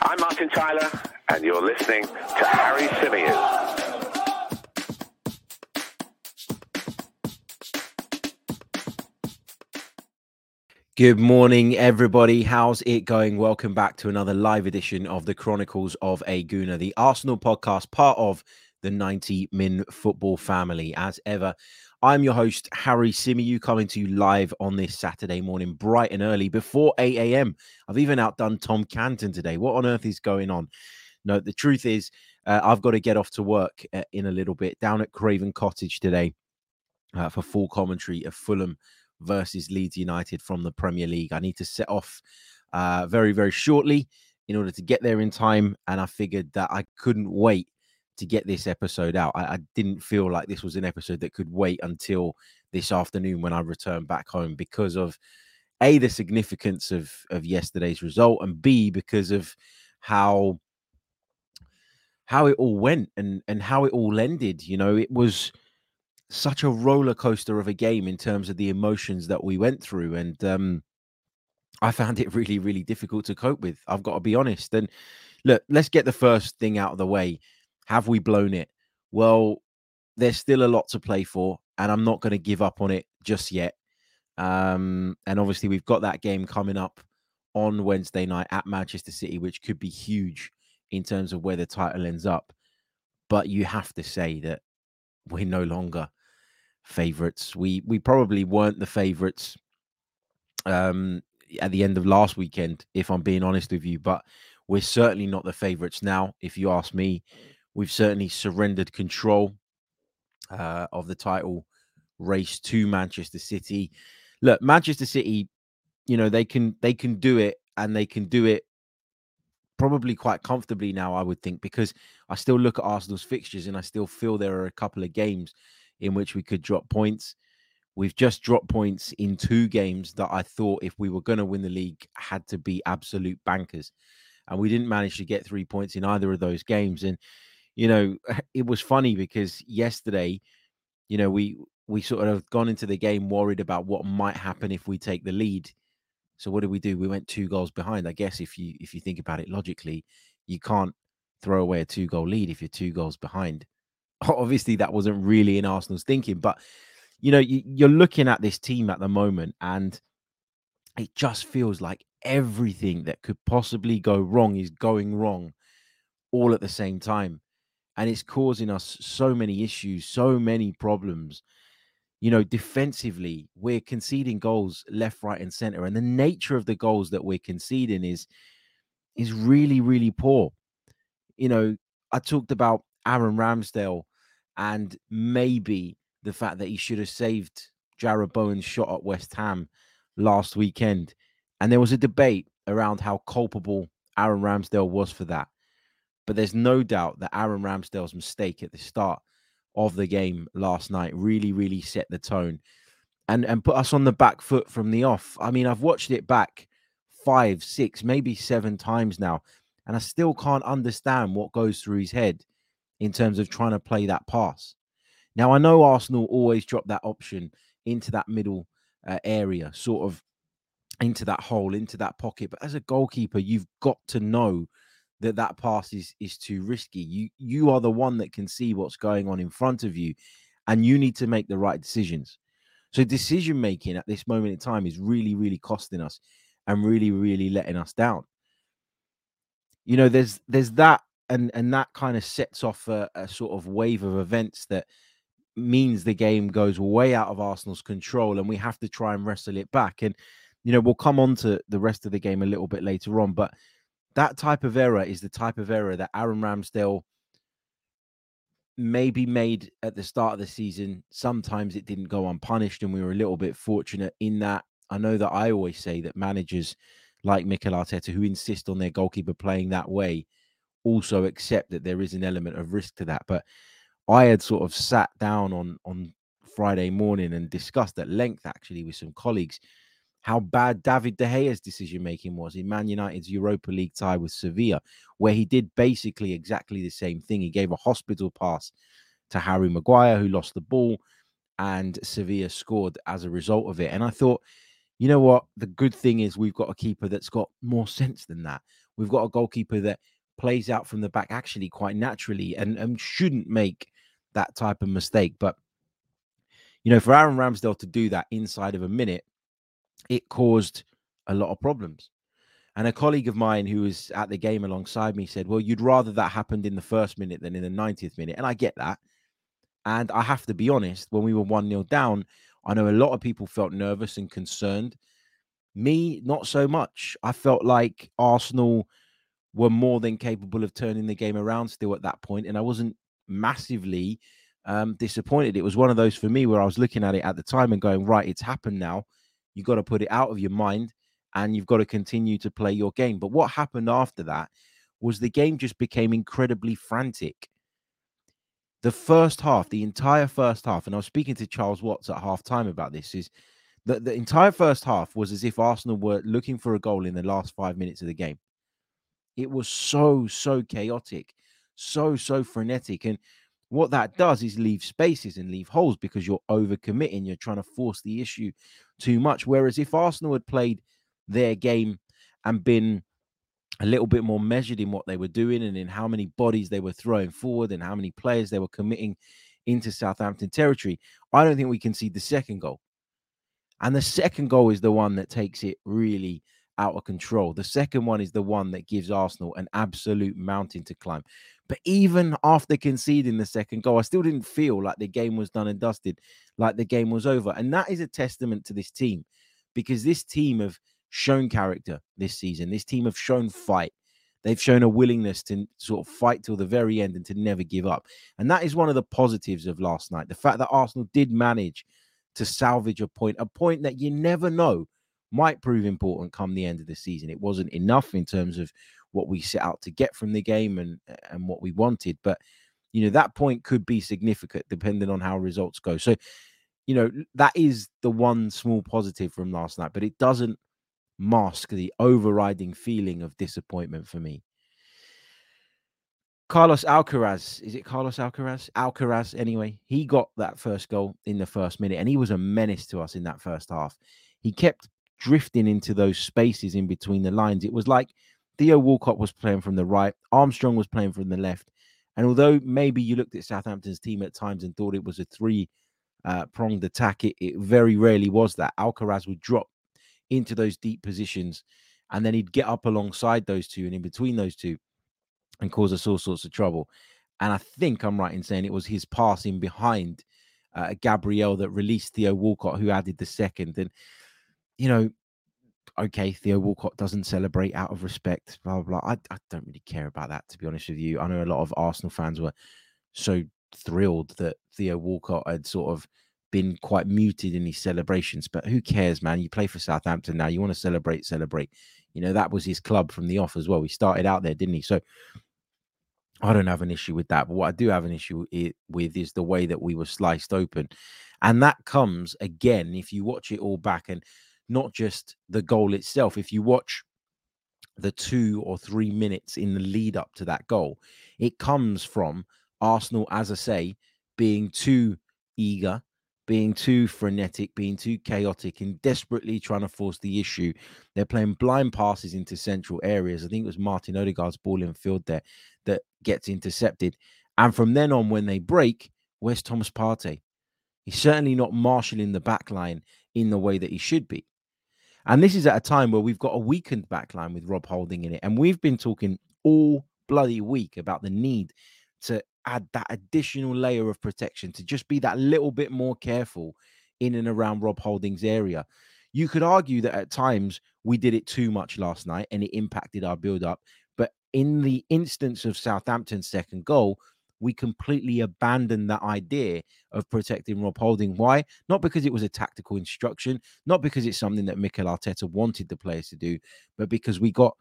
I'm Martin Tyler, and you're listening to Harry Symeou. Good morning, everybody. How's it going? Welcome back to another live edition of the Chronicles of a Gooner, the Arsenal podcast, part of the 90 Min Football family. As ever, I'm your host, Harry Symeou, coming to you live on this Saturday morning, bright and early, before 8 a.m. I've even outdone Tom Canton today. What on earth is going on? No, the truth is, uh, I've got to get off to work uh, in a little bit down at Craven Cottage today uh, for full commentary of Fulham versus Leeds United from the Premier League. I need to set off uh, very, very shortly in order to get there in time. And I figured that I couldn't wait to get this episode out. I, I, didn't feel like this was an episode that could wait until this afternoon when I return back home because of a the significance of of yesterday's result and b because of how how it all went and and how it all ended you know? It was such a roller coaster of a game in terms of the emotions that we went through and um i found it really really difficult to cope with i've got to be honest. And look let's get the first thing out of the way have we blown it well there's still a lot to play for and i'm not going to give up on it just yet um and obviously we've got that game coming up on wednesday night at manchester city which could be huge in terms of where the title ends up but you have to say that we're no longer favorites. We we probably weren't the favorites um, at the end of last weekend, if I'm being honest with you. But we're certainly not the favorites now. If you ask me, we've certainly surrendered control uh, of the title race to Manchester City. Look, Manchester City, you know they can they can do it, and they can do it probably quite comfortably now. I would think because I still look at Arsenal's fixtures and I still feel there are a couple of games in which we could drop points. We've just dropped points in two games that I thought, if we were going to win the league, had to be absolute bankers. And we didn't manage to get three points in either of those games. And, you know, it was funny because yesterday, you know, we we sort of gone into the game worried about what might happen if we take the lead. So what did we do? We went two goals behind. I guess if you if you think about it logically, you can't throw away a two goal lead if you're two goals behind. obviously that wasn't really in Arsenal's thinking, but you know, you, are looking at this team at the moment, and it just feels like everything that could possibly go wrong is going wrong all at the same time. And it's causing us so many issues, so many problems. You know, defensively, we're conceding goals left, right, and center. And the nature of the goals that we're conceding is is really, really poor. You know, I talked about Aaron Ramsdale and maybe the fact that he should have saved Jarrod Bowen's shot at West Ham last weekend. And there was a debate around how culpable Aaron Ramsdale was for that. But there's no doubt that Aaron Ramsdale's mistake at the start of the game last night really, really set the tone and, and put us on the back foot from the off. I mean, I've watched it back five, six, maybe seven times now, and I still can't understand what goes through his head in terms of trying to play that pass. Now, I know Arsenal always drop that option into that middle uh, area, sort of into that hole, into that pocket. But as a goalkeeper, you've got to know that that pass is is too risky. You you are the one that can see what's going on in front of you, and you need to make the right decisions. So decision making at this moment in time is really really costing us, and really really letting us down. You know, there's there's that and and that kind of sets off a, a, sort of wave of events that means the game goes way out of Arsenal's control, and we have to try and wrestle it back. And you know, we'll come on to the rest of the game a little bit later on, but that type of error is the type of error that Aaron Ramsdale maybe made at the start of the season. Sometimes it didn't go unpunished, and we were a little bit fortunate in that. I know that I always say that managers like Mikel Arteta, who insist on their goalkeeper playing that way, also accept that there is an element of risk to that. But I had sort of sat down on on Friday morning and discussed at length actually with some colleagues how bad David De Gea's decision making was in Man United's Europa League tie with Sevilla, where he did basically exactly the same thing. He gave a hospital pass to Harry Maguire, who lost the ball, and Sevilla scored as a result of it. And I thought, you know what? The good thing is we've got a keeper that's got more sense than that We've got a goalkeeper that plays out from the back actually quite naturally and, and shouldn't make that type of mistake. But, you know, for Aaron Ramsdale to do that inside of a minute, it caused a lot of problems. And a colleague of mine who was at the game alongside me said, Well, you'd rather that happened in the first minute than in the 90th minute. And I get that. And I have to be honest, when we were 1 0 down, I know a lot of people felt nervous and concerned. Me, not so much. I felt like Arsenal were more than capable of turning the game around still at that point, and I wasn't massively um, disappointed. It was one of those for me where I was looking at it at the time and going, right, it's happened now. You got to put it out of your mind and you've got to continue to play your game. But what happened after that was the game just became incredibly frantic. The first half, the entire first half, and I was speaking to Charles Watts at half time about this, is that the entire first half was as if Arsenal were looking for a goal in the last five minutes of the game. It was so, so chaotic, so, so frenetic. And what that does is leave spaces and leave holes because you're overcommitting. You're trying to force the issue too much. Whereas if Arsenal had played their game and been a little bit more measured in what they were doing and in how many bodies they were throwing forward and how many players they were committing into Southampton territory, I don't think we can see the second goal. And the second goal is the one that takes it really out of control. The second one is the one that gives Arsenal an absolute mountain to climb. But even after conceding the second goal, I still didn't feel like the game was done and dusted, like the game was over. And that is a testament to this team because this team have shown character this season. This team have shown fight. They've shown a willingness to sort of fight till the very end and to never give up. And that is one of the positives of last night. The fact that Arsenal did manage to salvage a point, a point that you never know might prove important come the end of the season. It wasn't enough in terms of what we set out to get from the game and and what we wanted, but you know that point could be significant depending on how results go. So, you know that is the one small positive from last night, but it doesn't mask the overriding feeling of disappointment for me. Carlos Alcaraz, is it Carlos Alcaraz? Alcaraz, anyway, he got that first goal in the first minute, and he was a menace to us in that first half. He kept drifting into those spaces in between the lines. It was like Theo Walcott was playing from the right, Armstrong was playing from the left. And although maybe you looked at Southampton's team at times and thought it was a three uh, pronged attack, it, it very rarely was that. Alcaraz would drop into those deep positions and then he'd get up alongside those two and in between those two and cause us all sorts of trouble. And I think I'm right in saying it was his passing behind uh, Gabriel that released Theo Walcott, who added the second. And you know, okay, Theo Walcott doesn't celebrate out of respect, blah, blah, blah. I, I don't really care about that, to be honest with you. I know a lot of Arsenal fans were so thrilled that Theo Walcott had sort of been quite muted in his celebrations, but who cares, man? You play for Southampton now. You want to celebrate, celebrate. You know, that was his club from the off as well. He started out there, didn't he? So I don't have an issue with that. But what I do have an issue with is the way that we were sliced open. And that comes again, if you watch it all back and not just the goal itself. If you watch the two or three minutes in the lead up to that goal, it comes from Arsenal, as I say, being too eager, being too frenetic, being too chaotic, and desperately trying to force the issue. They're playing blind passes into central areas. I think it was Martin Odegaard's ball in field there that gets intercepted. And from then on, when they break, where's Thomas Partey? He's certainly not marshalling the back line in the way that he should be. And this is at a time where we've got a weakened backline with Rob Holding in it. And we've been talking all bloody week about the need to add that additional layer of protection, to just be that little bit more careful in and around Rob Holding's area. You could argue that at times we did it too much last night and it impacted our build up. But in the instance of Southampton's second goal, we completely abandoned that idea of protecting Rob Holding. Why? Not because it was a tactical instruction, not because it's something that Mikel Arteta wanted the players to do, but because we got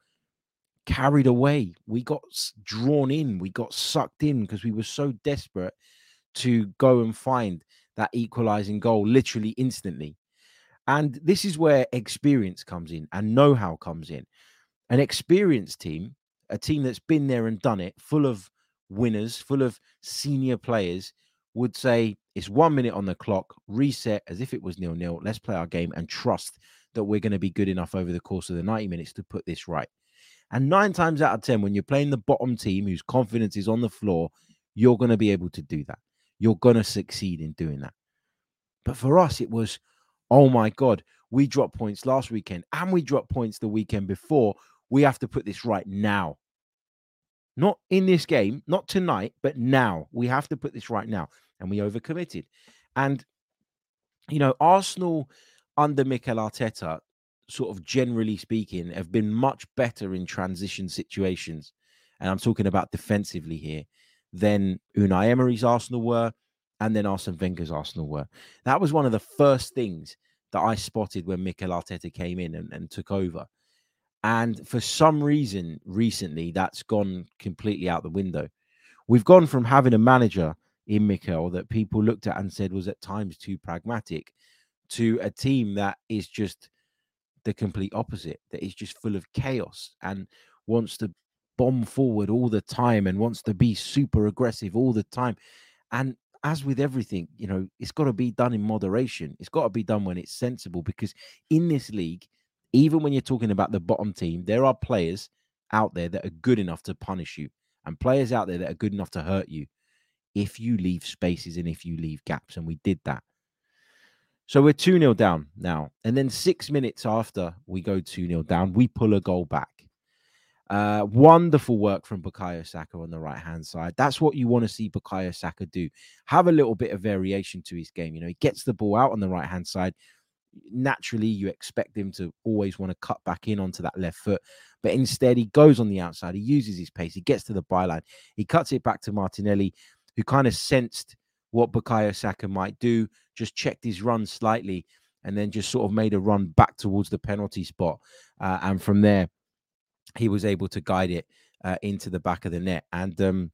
carried away. We got drawn in. We got sucked in because we were so desperate to go and find that equalizing goal literally instantly. And this is where experience comes in and know how comes in. An experienced team, a team that's been there and done it, full of winners, full of senior players, would say it's one minute on the clock, reset as if it was nil nil. Let's play our game and trust that we're going to be good enough over the course of the 90 minutes to put this right. And nine times out of 10, when you're playing the bottom team whose confidence is on the floor, you're going to be able to do that. You're going to succeed in doing that. But for us, it was, oh my God, we dropped points last weekend and we dropped points the weekend before. We have to put this right now. Not in this game, not tonight, but now. We have to put this right now. And we overcommitted. And, you know, Arsenal under Mikel Arteta, sort of generally speaking, have been much better in transition situations. And I'm talking about defensively here than Unai Emery's Arsenal were and then Arsene Wenger's Arsenal were. That was one of the first things that I spotted when Mikel Arteta came in and, and took over. And for some reason, recently, that's gone completely out the window. We've gone from having a manager in Mikel that people looked at and said was at times too pragmatic to a team that is just the complete opposite, that is just full of chaos and wants to bomb forward all the time and wants to be super aggressive all the time. And as with everything, you know, it's got to be done in moderation. It's got to be done when it's sensible because in this league, even when you're talking about the bottom team, there are players out there that are good enough to punish you and players out there that are good enough to hurt you if you leave spaces and if you leave gaps. And we did that. So we're 2 0 down now. And then six minutes after we go 2 0 down, we pull a goal back. Uh, wonderful work from Bukayo Saka on the right hand side. That's what you want to see Bukayo Saka do. Have a little bit of variation to his game. You know, he gets the ball out on the right hand side. Naturally, you expect him to always want to cut back in onto that left foot, but instead he goes on the outside. He uses his pace. He gets to the byline. He cuts it back to Martinelli, who kind of sensed what Bukayo Saka might do, just checked his run slightly, and then just sort of made a run back towards the penalty spot. Uh, and from there, he was able to guide it uh, into the back of the net. And, um,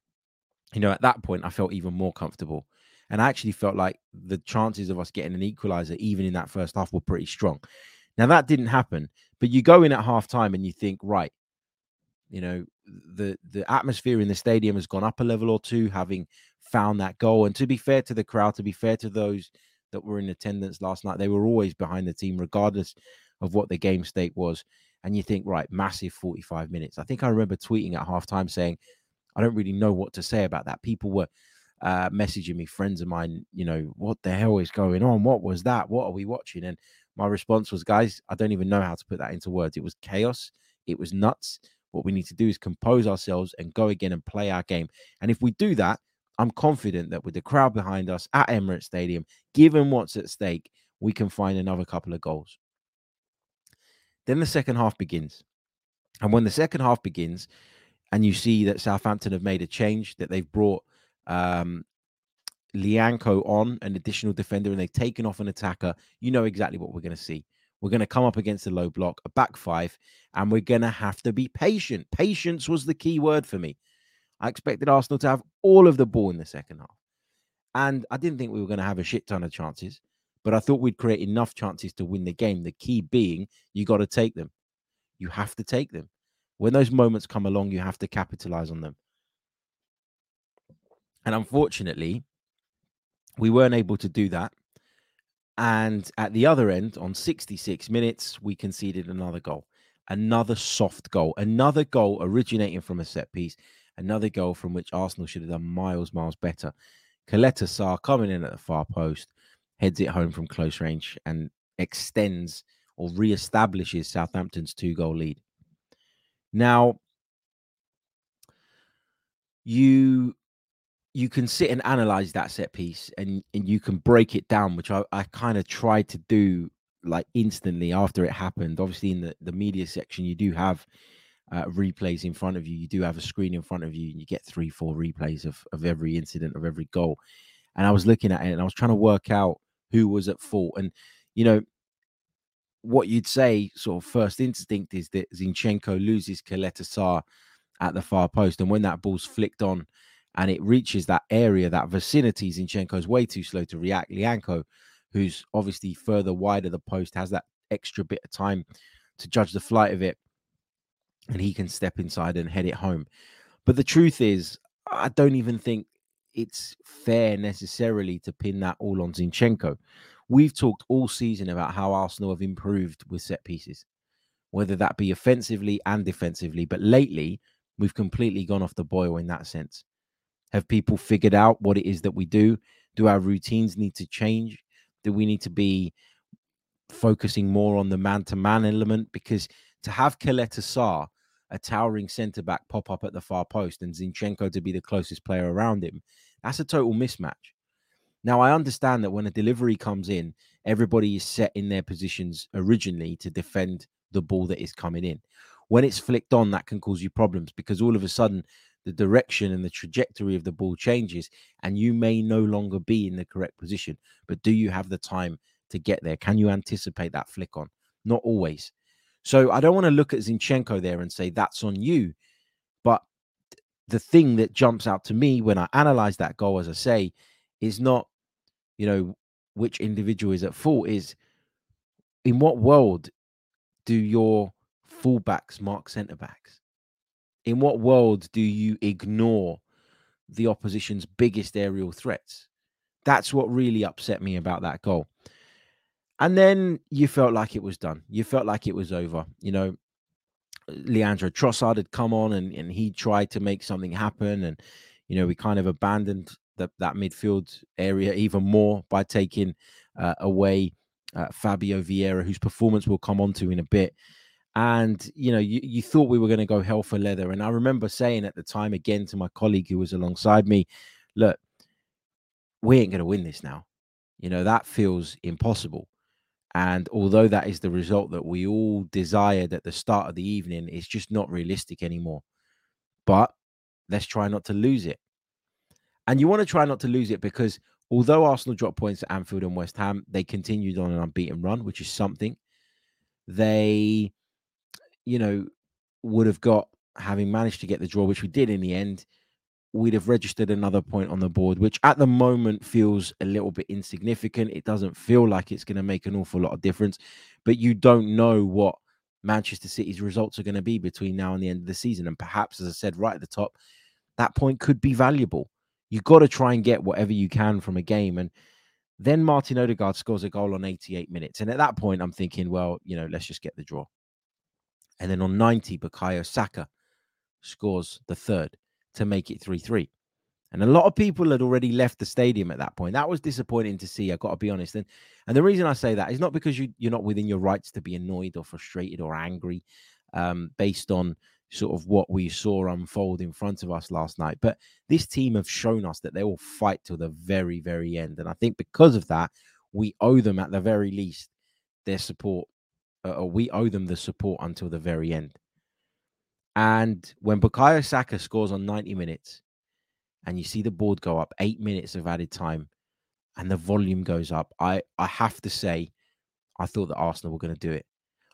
you know, at that point, I felt even more comfortable. And I actually felt like the chances of us getting an equalizer, even in that first half, were pretty strong. Now, that didn't happen, but you go in at half time and you think, right, you know, the, the atmosphere in the stadium has gone up a level or two, having found that goal. And to be fair to the crowd, to be fair to those that were in attendance last night, they were always behind the team, regardless of what the game state was and you think, right, massive 45 minutes. I think I remember tweeting at halftime saying, I don't really know what to say about that. People were uh, messaging me, friends of mine, you know, what the hell is going on? What was that? What are we watching? And my response was, guys, I don't even know how to put that into words. It was chaos. It was nuts. What we need to do is compose ourselves and go again and play our game. And if we do that, I'm confident that with the crowd behind us at Emirates Stadium, given what's at stake, we can find another couple of goals. Then the second half begins. And when the second half begins, and you see that Southampton have made a change, that they've brought um, Lyanco on, an additional defender, and they've taken off an attacker, you know exactly what we're going to see. We're going to come up against a low block, a back five, and we're going to have to be patient. Patience was the key word for me. I expected Arsenal to have all of the ball in the second half. And I didn't think we were going to have a shit ton of chances but I thought we'd create enough chances to win the game. The key being you got to take them. You have to take them. When those moments come along, you have to capitalize on them. And unfortunately, we weren't able to do that. And at the other end, on 66 minutes, we conceded another goal, another soft goal, another goal originating from a set piece, another goal from which Arsenal should have done miles, miles better. Caleta-Car coming in at the far post, heads it home from close range and extends or re-establishes Southampton's two-goal lead. Now, you you can sit and analyze that set piece and and you can break it down, which I, I kind of tried to do like instantly after it happened. Obviously, in the, the media section, you do have uh, replays in front of you. You do have a screen in front of you, and you get three, four replays of, of every incident of every goal. And I was looking at it and I was trying to work out who was at fault. And, you know, what you'd say, sort of first instinct is that Zinchenko loses Caleta-Car at the far post. And when that ball's flicked on and it reaches that area, that vicinity, Zinchenko's way too slow to react. Lyanco, who's obviously further wide of the post, has that extra bit of time to judge the flight of it. And he can step inside and head it home. But the truth is, I don't even think it's fair necessarily to pin that all on Zinchenko. We've talked all season about how Arsenal have improved with set pieces. whether that be offensively and defensively. But lately, we've completely gone off the boil in that sense. Have people figured out what it is that we do? Do our routines need to change? Do we need to be focusing more on the man to man element? Because to have Caleta-Car, a towering centre back, pop up at the far post and Zinchenko to be the closest player around him, that's a total mismatch. Now, I understand that when a delivery comes in, everybody is set in their positions originally to defend the ball that is coming in. When it's flicked on, that can cause you problems because all of a sudden the direction and the trajectory of the ball changes and you may no longer be in the correct position. But do you have the time to get there? Can you anticipate that flick on? Not always. So I don't want to look at Zinchenko there and say that's on you. But the thing that jumps out to me when I analyze that goal, as I say, is not, you know, which individual is at fault, is in what world do your fullbacks mark centre backs? In what world do you ignore the opposition's biggest aerial threats? That's what really upset me about that goal. And then you felt like it was done. You felt like it was over. You know, Leandro Trossard had come on and, and he tried to make something happen. And, you know, we kind of abandoned the, that midfield area even more by taking uh, away uh, Fabio Vieira, whose performance we'll come on to in a bit and you know you, you thought we were going to go hell for leather and i remember saying at the time again to my colleague who was alongside me look we ain't going to win this now. You know that feels impossible. And although that is the result that we all desired at the start of the evening it's just not realistic anymore. But let's try not to lose it. And you want to try not to lose it because although arsenal dropped points at anfield and west ham they continued on an unbeaten run which is something. They you know, would have got, having managed to get the draw, which we did in the end, we'd have registered another point on the board, which at the moment feels a little bit insignificant. It doesn't feel like it's going to make an awful lot of difference, but you don't know what Manchester City's results are going to be between now and the end of the season. And perhaps, as I said right at the top, that point could be valuable. You've got to try and get whatever you can from a game. And then Martin Odegaard scores a goal on 88 minutes. And at that point, I'm thinking, well, you know, let's just get the draw. And then on 90, Bukayo Saka scores the third to make it 3 3. And a lot of people had already left the stadium at that point. That was disappointing to see, I've got to be honest. And, and the reason I say that is not because you, you're not within your rights to be annoyed or frustrated or angry um, based on sort of what we saw unfold in front of us last night. But this team have shown us that they will fight till the very, very end. And I think because of that, we owe them at the very least their support uh, we owe them the support until the very end. And when Bukayo Saka scores on 90 minutes and you see the board go up, eight minutes of added time, and the volume goes up, I, I have to say, I thought that Arsenal were going to do it.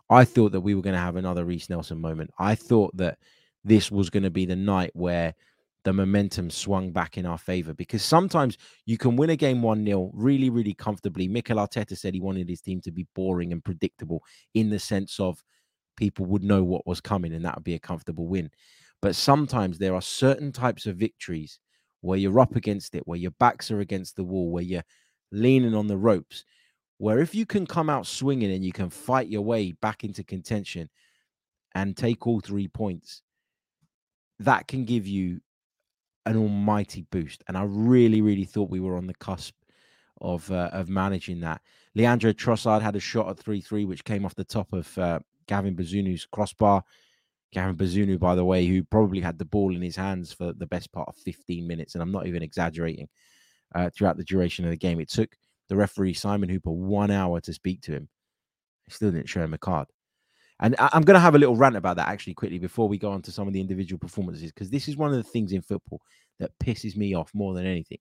I thought that we were going to have another Reiss Nelson moment. I thought that this was going to be the night where the momentum swung back in our favor because sometimes you can win a game 1 0 really, really comfortably. Mikel Arteta said he wanted his team to be boring and predictable in the sense of people would know what was coming and that would be a comfortable win. But sometimes there are certain types of victories where you're up against it, where your backs are against the wall, where you're leaning on the ropes, where if you can come out swinging and you can fight your way back into contention and take all three points, that can give you an almighty boost. And I really, really thought we were on the cusp of uh, of managing that. Leandro Trossard had a shot at 3 3, which came off the top of uh, Gavin Bazunu's crossbar. Gavin Bazunu, by the way, who probably had the ball in his hands for the best part of 15 minutes. And I'm not even exaggerating uh, throughout the duration of the game. It took the referee, Simon Hooper, one hour to speak to him. He still didn't show him a card. And I, am going to have a little rant about that actually quickly before we go on to some of the individual performances, because this is one of the things in football that pisses me off more than anything.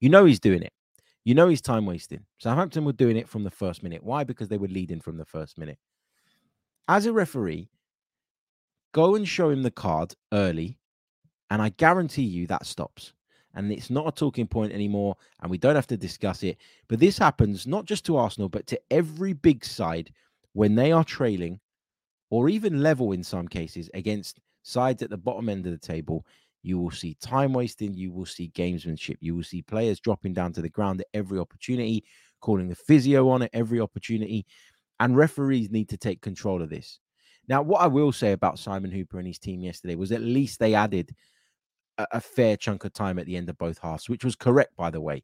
You know he's doing it. You know he's time wasting. Southampton were doing it from the first minute. Why? Because they were leading from the first minute. As a referee, go and show him the card early, and I guarantee you that stops. And it's not a talking point anymore, and we don't have to discuss it. But this happens not just to Arsenal, but to every big side when they are trailing or even level in some cases against sides at the bottom end of the table, you will see time wasting, you will see gamesmanship, you will see players dropping down to the ground at every opportunity, calling the physio on at every opportunity. And referees need to take control of this. Now, what I will say about Simon Hooper and his team yesterday was at least they added a, a fair chunk of time at the end of both halves, which was correct, by the way.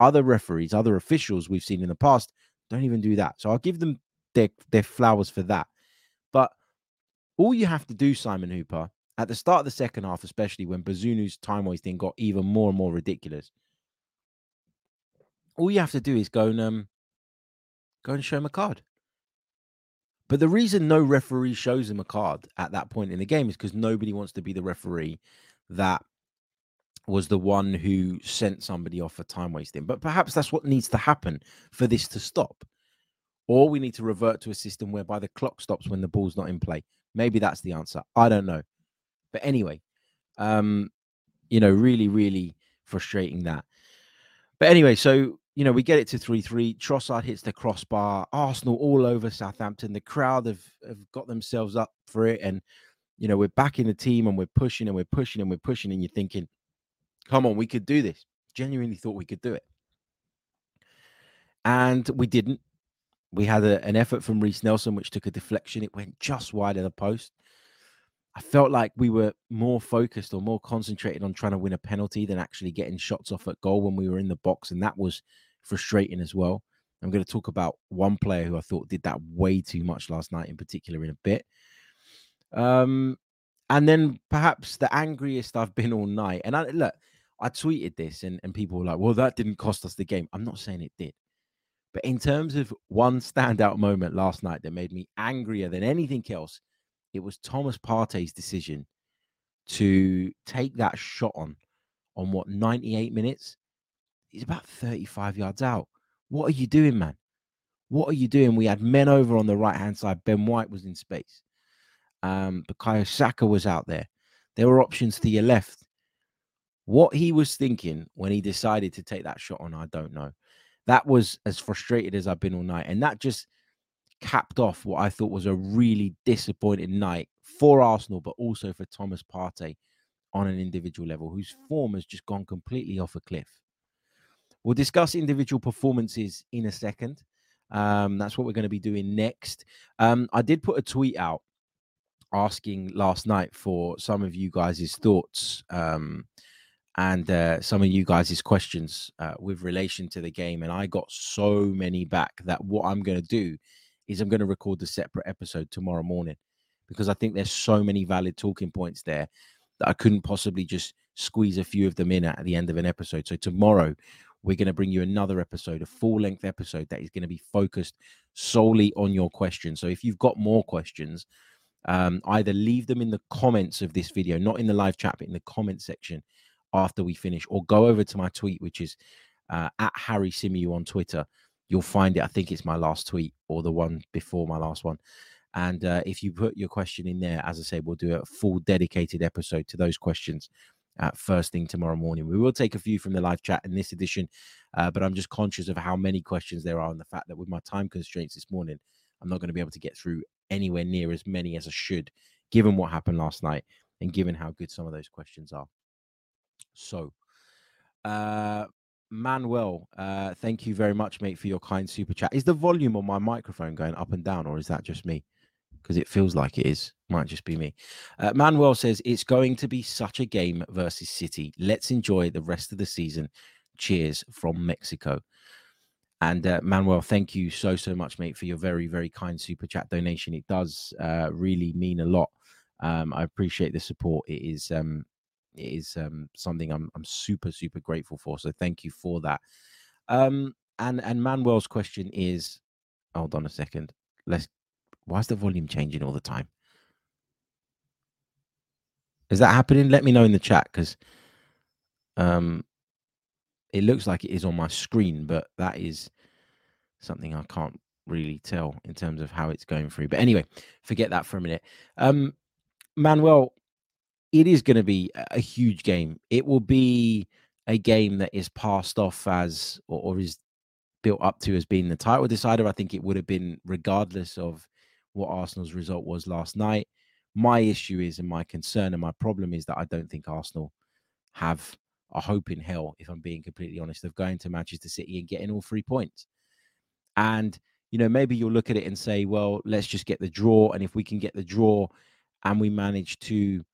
Other referees, other officials we've seen in the past don't even do that. So I'll give them their, their flowers for that. But all you have to do, Simon Hooper, at the start of the second half, especially when Bazunu's time wasting got even more and more ridiculous, all you have to do is go and um, go and show him a card. But the reason no referee shows him a card at that point in the game is because nobody wants to be the referee that was the one who sent somebody off for time wasting. But perhaps that's what needs to happen for this to stop. Or we need to revert to a system whereby the clock stops when the ball's not in play. Maybe that's the answer. I don't know. But anyway, um, you know, really, really frustrating that. But anyway, so you know, we get it to 3 3. Trossard hits the crossbar. Arsenal all over Southampton. The crowd have, have got themselves up for it. And, you know, we're back in the team and we're pushing and we're pushing and we're pushing. And you're thinking, come on, we could do this. Genuinely thought we could do it. And we didn't. We had a, an effort from Reiss Nelson, which took a deflection. It went just wide of the post. I felt like we were more focused or more concentrated on trying to win a penalty than actually getting shots off at goal when we were in the box. And that was frustrating as well. I'm going to talk about one player who I thought did that way too much last night, in particular, in a bit. Um, and then perhaps the angriest I've been all night. And I look, I tweeted this, and, and people were like, well, that didn't cost us the game. I'm not saying it did. But in terms of one standout moment last night that made me angrier than anything else, it was Thomas Partey's decision to take that shot on on what 98 minutes. He's about 35 yards out. What are you doing, man? What are you doing? We had men over on the right hand side. Ben White was in space. Um, Bukayo Saka was out there. There were options to your left. What he was thinking when he decided to take that shot on, I don't know. That was as frustrated as I've been all night. And that just capped off what I thought was a really disappointing night for Arsenal, but also for Thomas Partey on an individual level, whose form has just gone completely off a cliff. We'll discuss individual performances in a second. Um, that's what we're going to be doing next. Um, I did put a tweet out asking last night for some of you guys' thoughts um, and uh, some of you guys' questions uh, with relation to the game. And I got so many back that what I'm going to do is I'm going to record the separate episode tomorrow morning because I think there's so many valid talking points there that I couldn't possibly just squeeze a few of them in at the end of an episode. So tomorrow we're going to bring you another episode, a full length episode that is going to be focused solely on your questions. So if you've got more questions, um, either leave them in the comments of this video, not in the live chat, but in the comment section after we finish, or go over to my tweet, which is uh, at Harry Symeou on Twitter you'll find it. I think it's my last tweet or the one before my last one. And uh, if you put your question in there, as I say, we'll do a full dedicated episode to those questions uh, first thing tomorrow morning. We will take a few from the live chat in this edition, uh, but I'm just conscious of how many questions there are and the fact that with my time constraints this morning, I'm not going to be able to get through anywhere near as many as I should, given what happened last night and given how good some of those questions are. So, uh, Manuel, uh, thank you very much, mate, for your kind super chat. Is the volume on my microphone going up and down, or is that just me? Because it feels like it is. Might just be me. Uh, Manuel says it's going to be such a game versus City. Let's enjoy the rest of the season. Cheers from Mexico. And uh, Manuel, thank you so so much, mate, for your very very kind super chat donation. It does uh, really mean a lot. Um, I appreciate the support. It is um, is um, something I'm I'm super super grateful for. So thank you for that. Um, and and Manuel's question is, hold on a second. Let's. Why is the volume changing all the time? Is that happening? Let me know in the chat because um, it looks like it is on my screen, but that is something I can't really tell in terms of how it's going through. But anyway, forget that for a minute. Um, Manuel, it is going to be a huge game. It will be a game that is passed off as or, or, is built up to as being the title decider. I think it would have been regardless of what Arsenal's result was last night. My issue is and my concern and my problem is that I don't think Arsenal have a hope in hell, if I'm being completely honest, of going to Manchester City and getting all three points. And you know, maybe you'll look at it and say, well, let's just get the draw. And if we can get the draw and we manage to,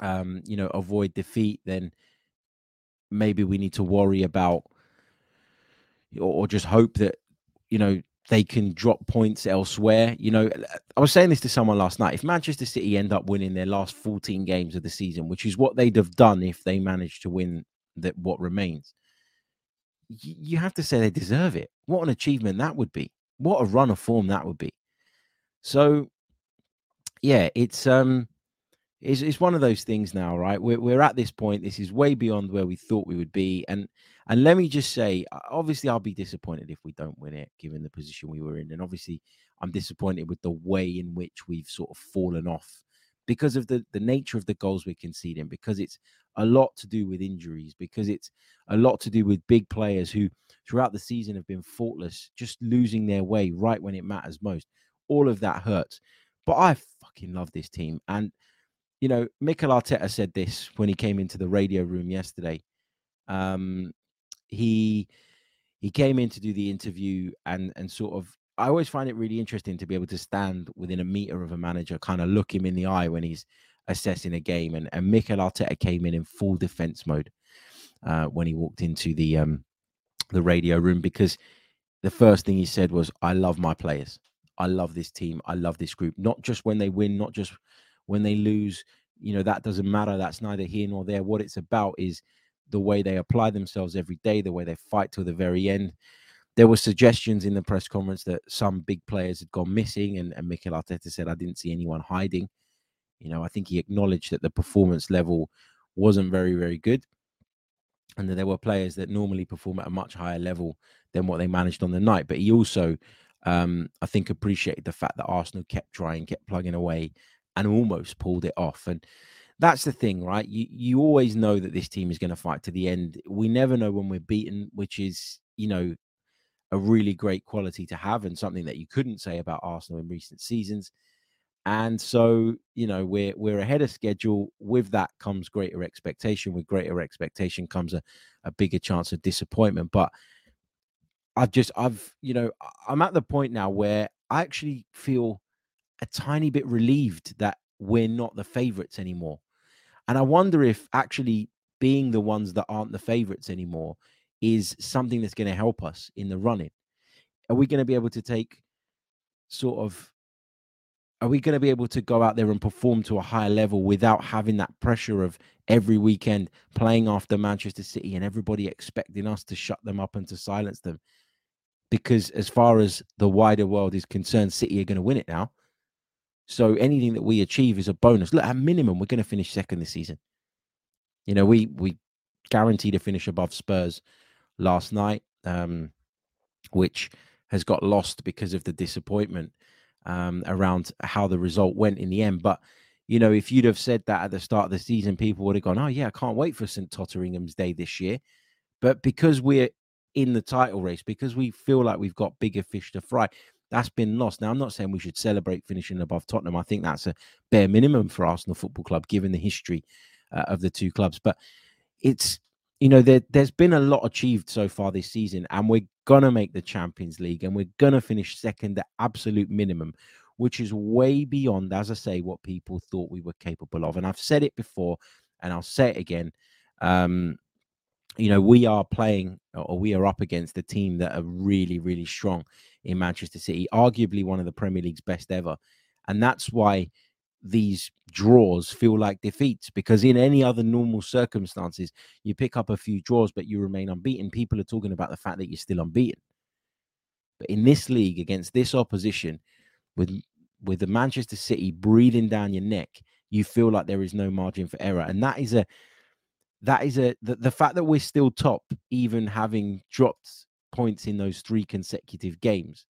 um, you know, avoid defeat, then maybe we need to worry about or, or just hope that, you know, they can drop points elsewhere. You know, I was saying this to someone last night. If Manchester City end up winning their last 14 games of the season, which is what they'd have done if they managed to win that what remains, you have to say they deserve it. What an achievement that would be. What a run of form that would be. So, yeah, it's um, it's, it's one of those things now, right? We're we're at this point. This is way beyond where we thought we would be, and and let me just say, obviously, I'll be disappointed if we don't win it, given the position we were in, and obviously, I'm disappointed with the way in which we've sort of fallen off because of the the nature of the goals we're conceding, because it's a lot to do with injuries, because it's a lot to do with big players who throughout the season have been faultless, just losing their way right when it matters most. All of that hurts. But I fucking love this team. And, you know, Mikel Arteta said this when he came into the radio room yesterday. Um, he he came in to do the interview and and sort of I always find it really interesting to be able to stand within a meter of a manager, kind of look him in the eye when he's assessing a game. And, and Mikel Arteta came in in full defense mode uh, when he walked into the um, the radio room because the first thing he said was, "I love my players. I love this team. I love this group. Not just when they win, not just when they lose. You know that doesn't matter. That's neither here nor there. What it's about is the way they apply themselves every day, the way they fight till the very end." there were suggestions in the press conference that some big players had gone missing, and, and Mikel Arteta said, "I didn't see anyone hiding." You know, I think he acknowledged that the performance level wasn't very, very good, and that there were players that normally perform at a much higher level than what they managed on the night. But he also, um, I think, appreciated the fact that Arsenal kept trying, kept plugging away, and almost pulled it off. And that's the thing, right? You you always know that this team is going to fight to the end. We never know when we're beaten, which is you know a really great quality to have and something that you couldn't say about Arsenal in recent seasons. And so, you know, we're we're ahead of schedule. With that comes greater expectation. With greater expectation comes a, a bigger chance of disappointment. But I've just I've, you know, I'm at the point now where I actually feel a tiny bit relieved that we're not the favorites anymore. And I wonder if actually being the ones that aren't the favorites anymore is something that's going to help us in the running. Are we going to be able to take sort of are we going to be able to go out there and perform to a higher level without having that pressure of every weekend playing after Manchester City and everybody expecting us to shut them up and to silence them? Because as far as the wider world is concerned, City are going to win it now. So anything that we achieve is a bonus. Look, at minimum, we're going to finish second this season. You know, we we guarantee to finish above Spurs last night, um, which has got lost because of the disappointment um, around how the result went in the end. But you know, if you'd have said that at the start of the season, people would have gone, "Oh yeah, I can't wait for St Totteringham's Day this year." But because we're in the title race, because we feel like we've got bigger fish to fry, that's been lost. Now, I'm not saying we should celebrate finishing above Tottenham. I think that's a bare minimum for Arsenal Football Club, given the history uh, of the two clubs. But it's you know, there, there's been a lot achieved so far this season, and we're gonna make the Champions League, and we're gonna finish second at absolute minimum, which is way beyond, as I say, what people thought we were capable of. And I've said it before, and I'll say it again. Um, you know, we are playing, or we are up against a team that are really, really strong in Manchester City, arguably one of the Premier League's best ever, and that's why these draws feel like defeats because in any other normal circumstances you pick up a few draws but you remain unbeaten. People are talking about the fact that you're still unbeaten. But in this league against this opposition with with the manchester city breathing down your neck you feel like there is no margin for error. And that is a that is a the, the fact that we're still top even having dropped points in those three consecutive games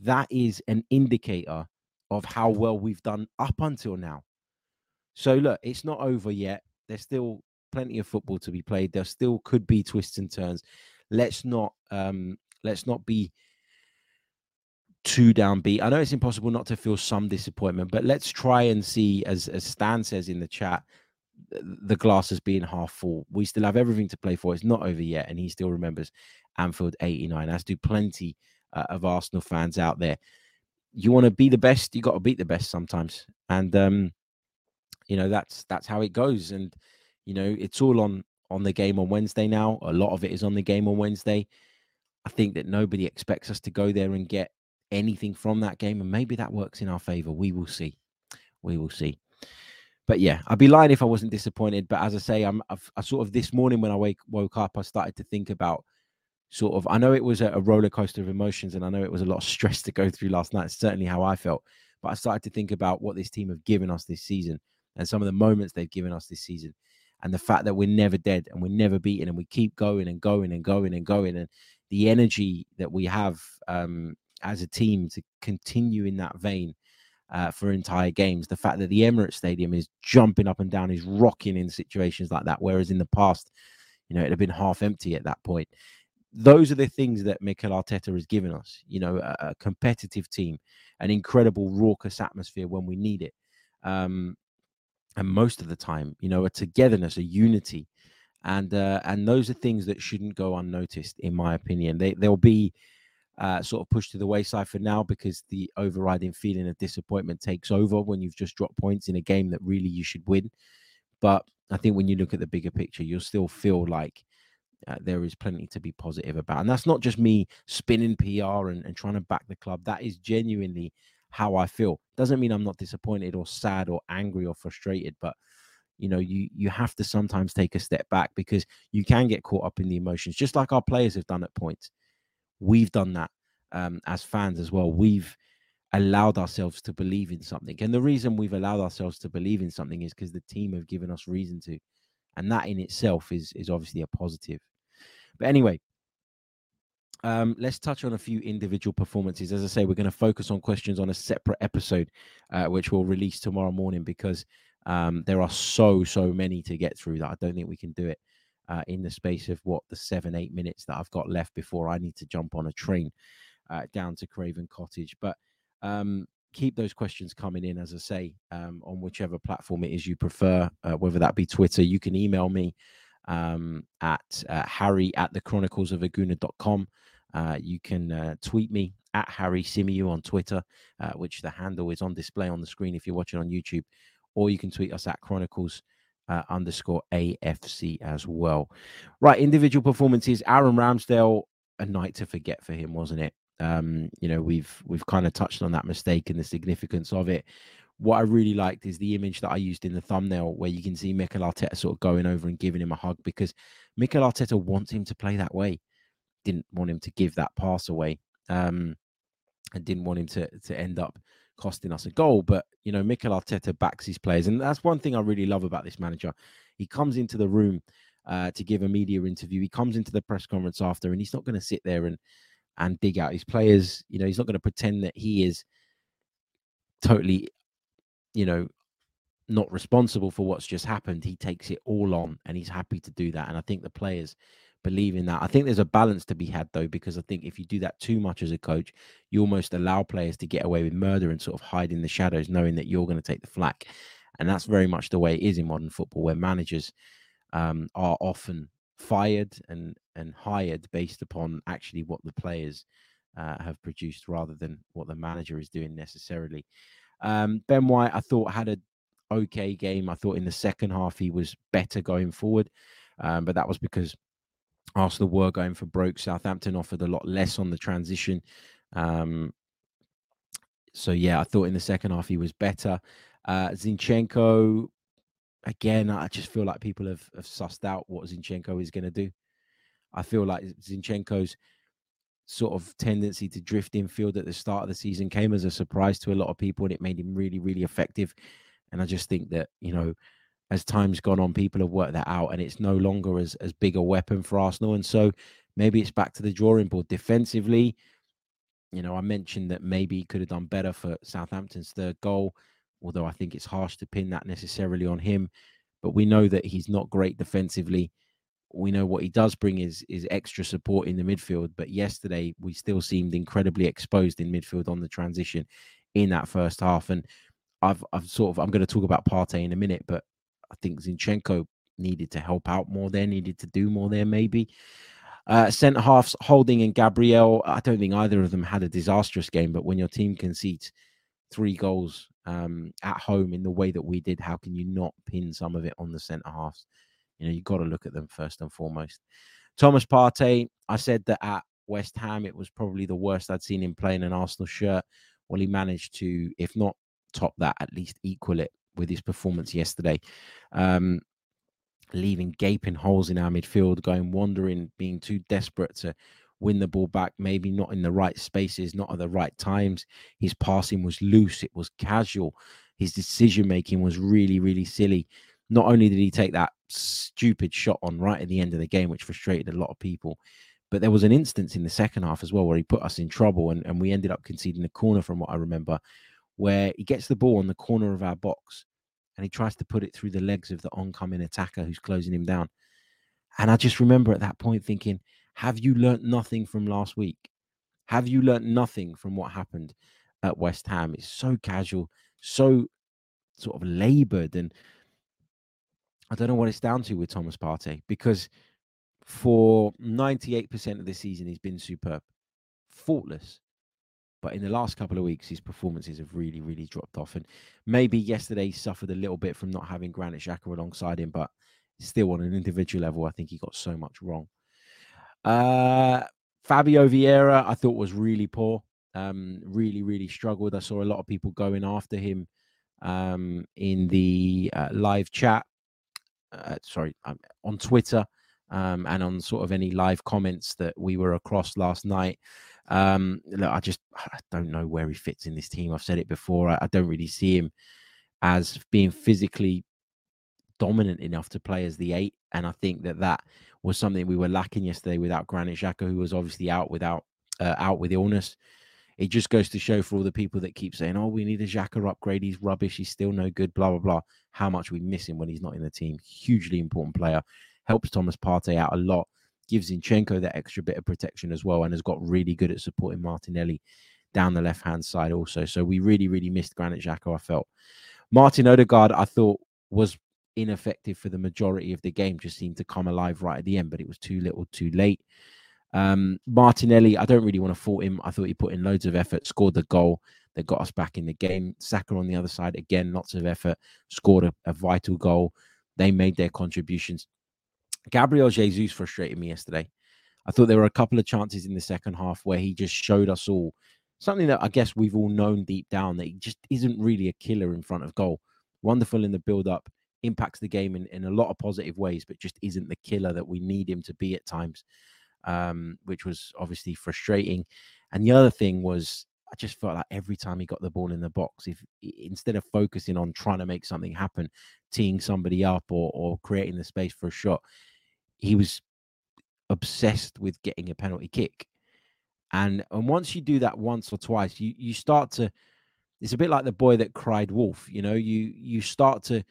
that is an indicator of how well we've done up until now. So look, it's not over yet. There's still plenty of football to be played. There still could be twists and turns. Let's not um let's not be too downbeat. I know it's impossible not to feel some disappointment, but let's try and see, as as Stan says in the chat, the glass as being half full. We still have everything to play for. It's not over yet, and he still remembers Anfield '89, as do plenty uh, of Arsenal fans out there. You want to be the best, you got to beat the best sometimes, and um, you know that's that's how it goes. And you know it's all on on the game on Wednesday now. A lot of it is on the game on Wednesday. I think that nobody expects us to go there and get anything from that game, and maybe that works in our favor. We will see. We will see. But yeah, I'd be lying if I wasn't disappointed. But as I say, I'm I've, I sort of this morning when I wake woke up, I started to think about sort of. I know it was a, roller coaster of emotions, and I know it was a lot of stress to go through last night. Certainly how I felt. But I started to think about what this team have given us this season, and some of the moments they've given us this season, and the fact that we're never dead and we're never beaten, and we keep going and going and going and going, and the energy that we have um, as a team to continue in that vein uh, for entire games. The fact that the Emirates Stadium is jumping up and down, is rocking in situations like that, whereas in the past, you know, it had been half empty at that point. Those are the things that Mikel Arteta has given us. You know, a, a competitive team, an incredible raucous atmosphere when we need it, um, and most of the time, you know, a togetherness, a unity, and uh, and those are things that shouldn't go unnoticed, in my opinion. They they'll be uh, sort of pushed to the wayside for now because the overriding feeling of disappointment takes over when you've just dropped points in a game that really you should win. But I think when you look at the bigger picture, you'll still feel like uh, there is plenty to be positive about. And that's not just me spinning PR and, and trying to back the club. That is genuinely how I feel. Doesn't mean I'm not disappointed or sad or angry or frustrated, but you know you you have to sometimes take a step back because you can get caught up in the emotions just like our players have done at points we've done that um, as fans as well. We've allowed ourselves to believe in something. And the reason we've allowed ourselves to believe in something is because the team have given us reason to. And that in itself is is obviously a positive. But anyway, um, let's touch on a few individual performances. As I say, we're going to focus on questions on a separate episode, uh, which we'll release tomorrow morning because um, there are so, so many to get through that I don't think we can do it uh, in the space of what the seven, eight minutes that I've got left before I need to jump on a train uh, down to Craven Cottage. But um, keep those questions coming in, as I say, um, on whichever platform it is you prefer, uh, whether that be Twitter. You can email me um, at uh, harry at the chronicles of agooner.com. Uh, you can uh, tweet me at Harry Symeou on Twitter, uh, which the handle is on display on the screen if you're watching on YouTube, or you can tweet us at Chronicles uh, underscore AFC as well. Right, individual performances. Aaron Ramsdale, a night to forget for him, wasn't it? Um, you know, we've we've kind of touched on that mistake and the significance of it. What I really liked is the image that I used in the thumbnail where you can see Mikel Arteta sort of going over and giving him a hug because Mikel Arteta wants him to play that way. Didn't want him to give that pass away. Um, and didn't want him to to end up costing us a goal. But you know, Mikel Arteta backs his players, and that's one thing I really love about this manager. He comes into the room uh, to give a media interview. He comes into the press conference after, and he's not going to sit there and and dig out his players. You know, he's not going to pretend that he is totally, you know, not responsible for what's just happened. He takes it all on, and he's happy to do that. And I think the players believe in that. I think there's a balance to be had though, because I think if you do that too much as a coach, you almost allow players to get away with murder and sort of hide in the shadows, knowing that you're going to take the flak. And that's very much the way it is in modern football, where managers um, are often fired and and hired based upon actually what the players uh, have produced rather than what the manager is doing necessarily. Um, ben White, I thought had a okay game. I thought in the second half he was better going forward, um, but that was because Arsenal were going for broke. Southampton offered a lot less on the transition. Um, so yeah, I thought in the second half he was better. Uh, Zinchenko, again, I just feel like people have, have sussed out what Zinchenko is going to do. I feel like Zinchenko's sort of tendency to drift infield at the start of the season came as a surprise to a lot of people, and it made him really, really effective. And I just think that you know as time's gone on, people have worked that out, and it's no longer as as big a weapon for Arsenal. And so maybe it's back to the drawing board defensively. You know, I mentioned that maybe he could have done better for Southampton's third goal, although I think it's harsh to pin that necessarily on him. But we know that he's not great defensively. We know what he does bring is is extra support in the midfield. But yesterday we still seemed incredibly exposed in midfield on the transition in that first half. And I've I've sort of I'm going to talk about Partey in a minute, but I think Zinchenko needed to help out more there, needed to do more there, maybe. Uh, centre halves Holding and Gabriel. I don't think either of them had a disastrous game, but when your team concedes three goals um, at home in the way that we did, how can you not pin some of it on the centre halves? You know, you've got to look at them first and foremost. Thomas Partey, I said that at West Ham, it was probably the worst I'd seen him play in an Arsenal shirt. Well, he managed to, if not top that, at least equal it with his performance yesterday. Um, leaving gaping holes in our midfield, going wandering, being too desperate to win the ball back, maybe not in the right spaces, not at the right times. His passing was loose, it was casual. His decision making was really, really silly. Not only did he take that stupid shot on right at the end of the game, which frustrated a lot of people, but there was an instance in the second half as well where he put us in trouble and, and we ended up conceding a corner from what I remember, where he gets the ball on the corner of our box and he tries to put it through the legs of the oncoming attacker who's closing him down. And I just remember at that point thinking, have you learnt nothing from last week? Have you learnt nothing from what happened at West Ham? It's so casual, so sort of labored. And I don't know what it's down to with Thomas Partey because for 98% of the season, he's been superb, faultless. But in the last couple of weeks, his performances have really, really dropped off. And maybe yesterday he suffered a little bit from not having Granit Xhaka alongside him, but still on an individual level, I think he got so much wrong. Uh, Fabio Vieira, I thought was really poor. Um, really, really struggled. I saw a lot of people going after him um, in the uh, live chat. Uh, sorry, um, on Twitter um, and on sort of any live comments that we were across last night. Um, look, I just I don't know where he fits in this team. I've said it before. I, I don't really see him as being physically dominant enough to play as the eight, and I think that that was something we were lacking yesterday without Granit Xhaka, who was obviously out without uh, out with illness. It just goes to show for all the people that keep saying, "Oh, we need a Xhaka upgrade. He's rubbish. He's still no good." Blah blah blah. How much we miss him when he's not in the team. Hugely important player. Helps Thomas Partey out a lot gives Zinchenko that extra bit of protection as well, and has got really good at supporting Martinelli down the left hand side also. So we really, really missed Granit Xhaka. I felt Martin Odegaard, I thought was ineffective for the majority of the game. Just seemed to come alive right at the end, but it was too little, too late. Um, Martinelli, I don't really want to fault him. I thought he put in loads of effort, scored the goal that got us back in the game. Saka on the other side, again, lots of effort, scored a, a vital goal. They made their contributions. Gabriel Jesus frustrated me yesterday. I thought there were a couple of chances in the second half where he just showed us all something that I guess we've all known deep down that he just isn't really a killer in front of goal. Wonderful in the build up, impacts the game in, in a lot of positive ways, but just isn't the killer that we need him to be at times, um, which was obviously frustrating. And the other thing was, I just felt like every time he got the ball in the box, if instead of focusing on trying to make something happen, teeing somebody up or, or creating the space for a shot, he was obsessed with getting a penalty kick. And and once you do that once or twice, you you start to it's a bit like the boy that cried wolf, you know, you you start to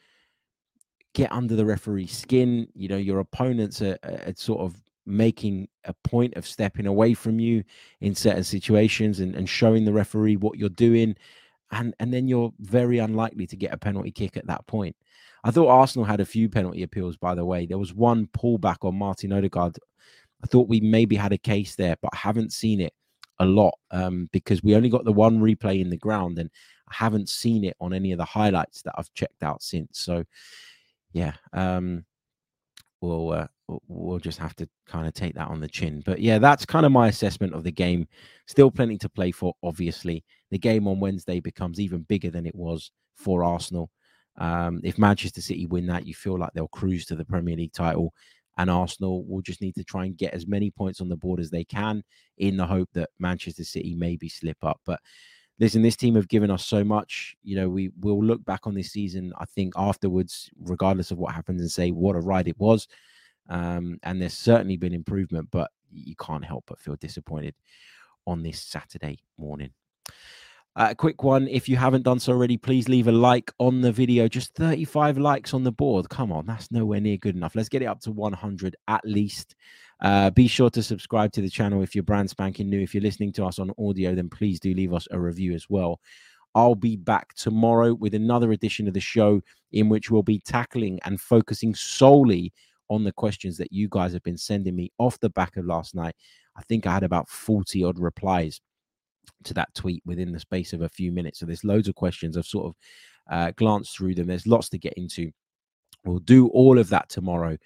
get under the referee's skin, you know, your opponents are, are sort of making a point of stepping away from you in certain situations and, and showing the referee what you're doing and and then you're very unlikely to get a penalty kick at that point I thought Arsenal had a few penalty appeals, by the way. There was one pullback on Martin Odegaard. I thought we maybe had a case there, but I haven't seen it a lot um, because we only got the one replay in the ground and I haven't seen it on any of the highlights that I've checked out since. So, yeah, um, we'll uh, we'll just have to kind of take that on the chin. But yeah, that's kind of my assessment of the game. Still plenty to play for, obviously. The game on Wednesday becomes even bigger than it was for Arsenal. Um, if Manchester City win that, you feel like they'll cruise to the Premier League title. And Arsenal will just need to try and get as many points on the board as they can in the hope that Manchester City maybe slip up. But listen, this team have given us so much. You know, we will look back on this season, I think, afterwards, regardless of what happens, and say what a ride it was. Um, and there's certainly been improvement, but you can't help but feel disappointed on this Saturday morning. A uh, quick one. If you haven't done so already, please leave a like on the video. Just 35 likes on the board. Come on, that's nowhere near good enough. Let's get it up to 100 at least. Uh, be sure to subscribe to the channel if you're brand spanking new. If you're listening to us on audio, then please do leave us a review as well. I'll be back tomorrow with another edition of the show in which we'll be tackling and focusing solely on the questions that you guys have been sending me off the back of last night. I think I had about 40 odd replies to that tweet within the space of a few minutes. So there's loads of questions. I've sort of uh, glanced through them. There's lots to get into. We'll do all of that tomorrow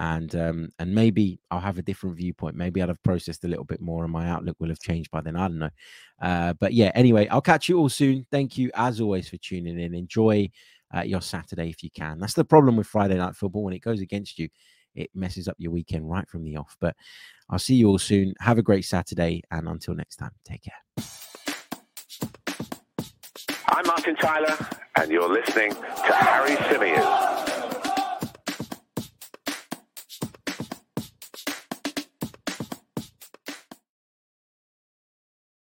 and um, and maybe I'll have a different viewpoint. Maybe I'll have processed a little bit more, and my outlook will have changed by then. I don't know, uh, but yeah. Anyway, I'll catch you all soon. Thank you as always for tuning in. Enjoy uh, your Saturday if you can. That's the problem with Friday night football when it goes against you, it messes up your weekend right from the off. But I'll see you all soon. Have a great Saturday, and until next time, take care. I'm Martin Tyler, and you're listening to Harry Symeou.